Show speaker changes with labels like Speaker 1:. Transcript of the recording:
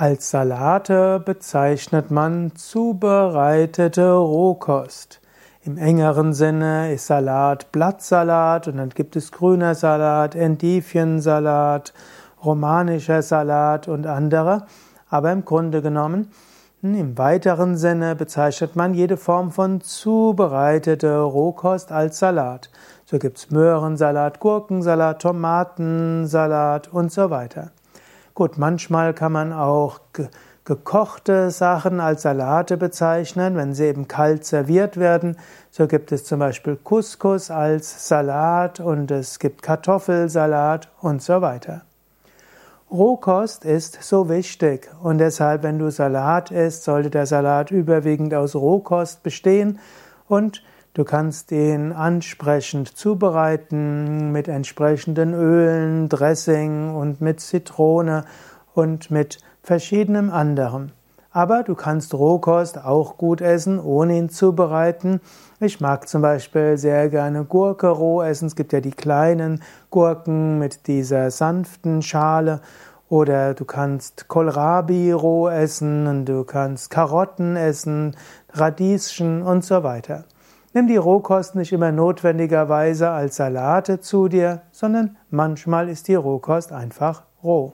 Speaker 1: Als Salate bezeichnet man zubereitete Rohkost. Im engeren Sinne ist Salat Blattsalat und dann gibt es grüner Salat, Endiviensalat, romanischer Salat und andere. Aber im Grunde genommen, im weiteren Sinne bezeichnet man jede Form von zubereitete Rohkost als Salat. So gibt es Möhrensalat, Gurkensalat, Tomatensalat und so weiter. Gut, manchmal kann man auch gekochte Sachen als Salate bezeichnen, wenn sie eben kalt serviert werden. So gibt es zum Beispiel Couscous als Salat und es gibt Kartoffelsalat und so weiter. Rohkost ist so wichtig und deshalb, wenn du Salat isst, sollte der Salat überwiegend aus Rohkost bestehen und Du kannst ihn ansprechend zubereiten mit entsprechenden Ölen, Dressing und mit Zitrone und mit verschiedenem anderem. Aber du kannst Rohkost auch gut essen, ohne ihn zubereiten. Ich mag zum Beispiel sehr gerne Gurke roh essen. Es gibt ja die kleinen Gurken mit dieser sanften Schale. Oder du kannst Kohlrabi roh essen und du kannst Karotten essen, Radieschen und so weiter. Nimm die Rohkost nicht immer notwendigerweise als Salate zu dir, sondern manchmal ist die Rohkost einfach roh.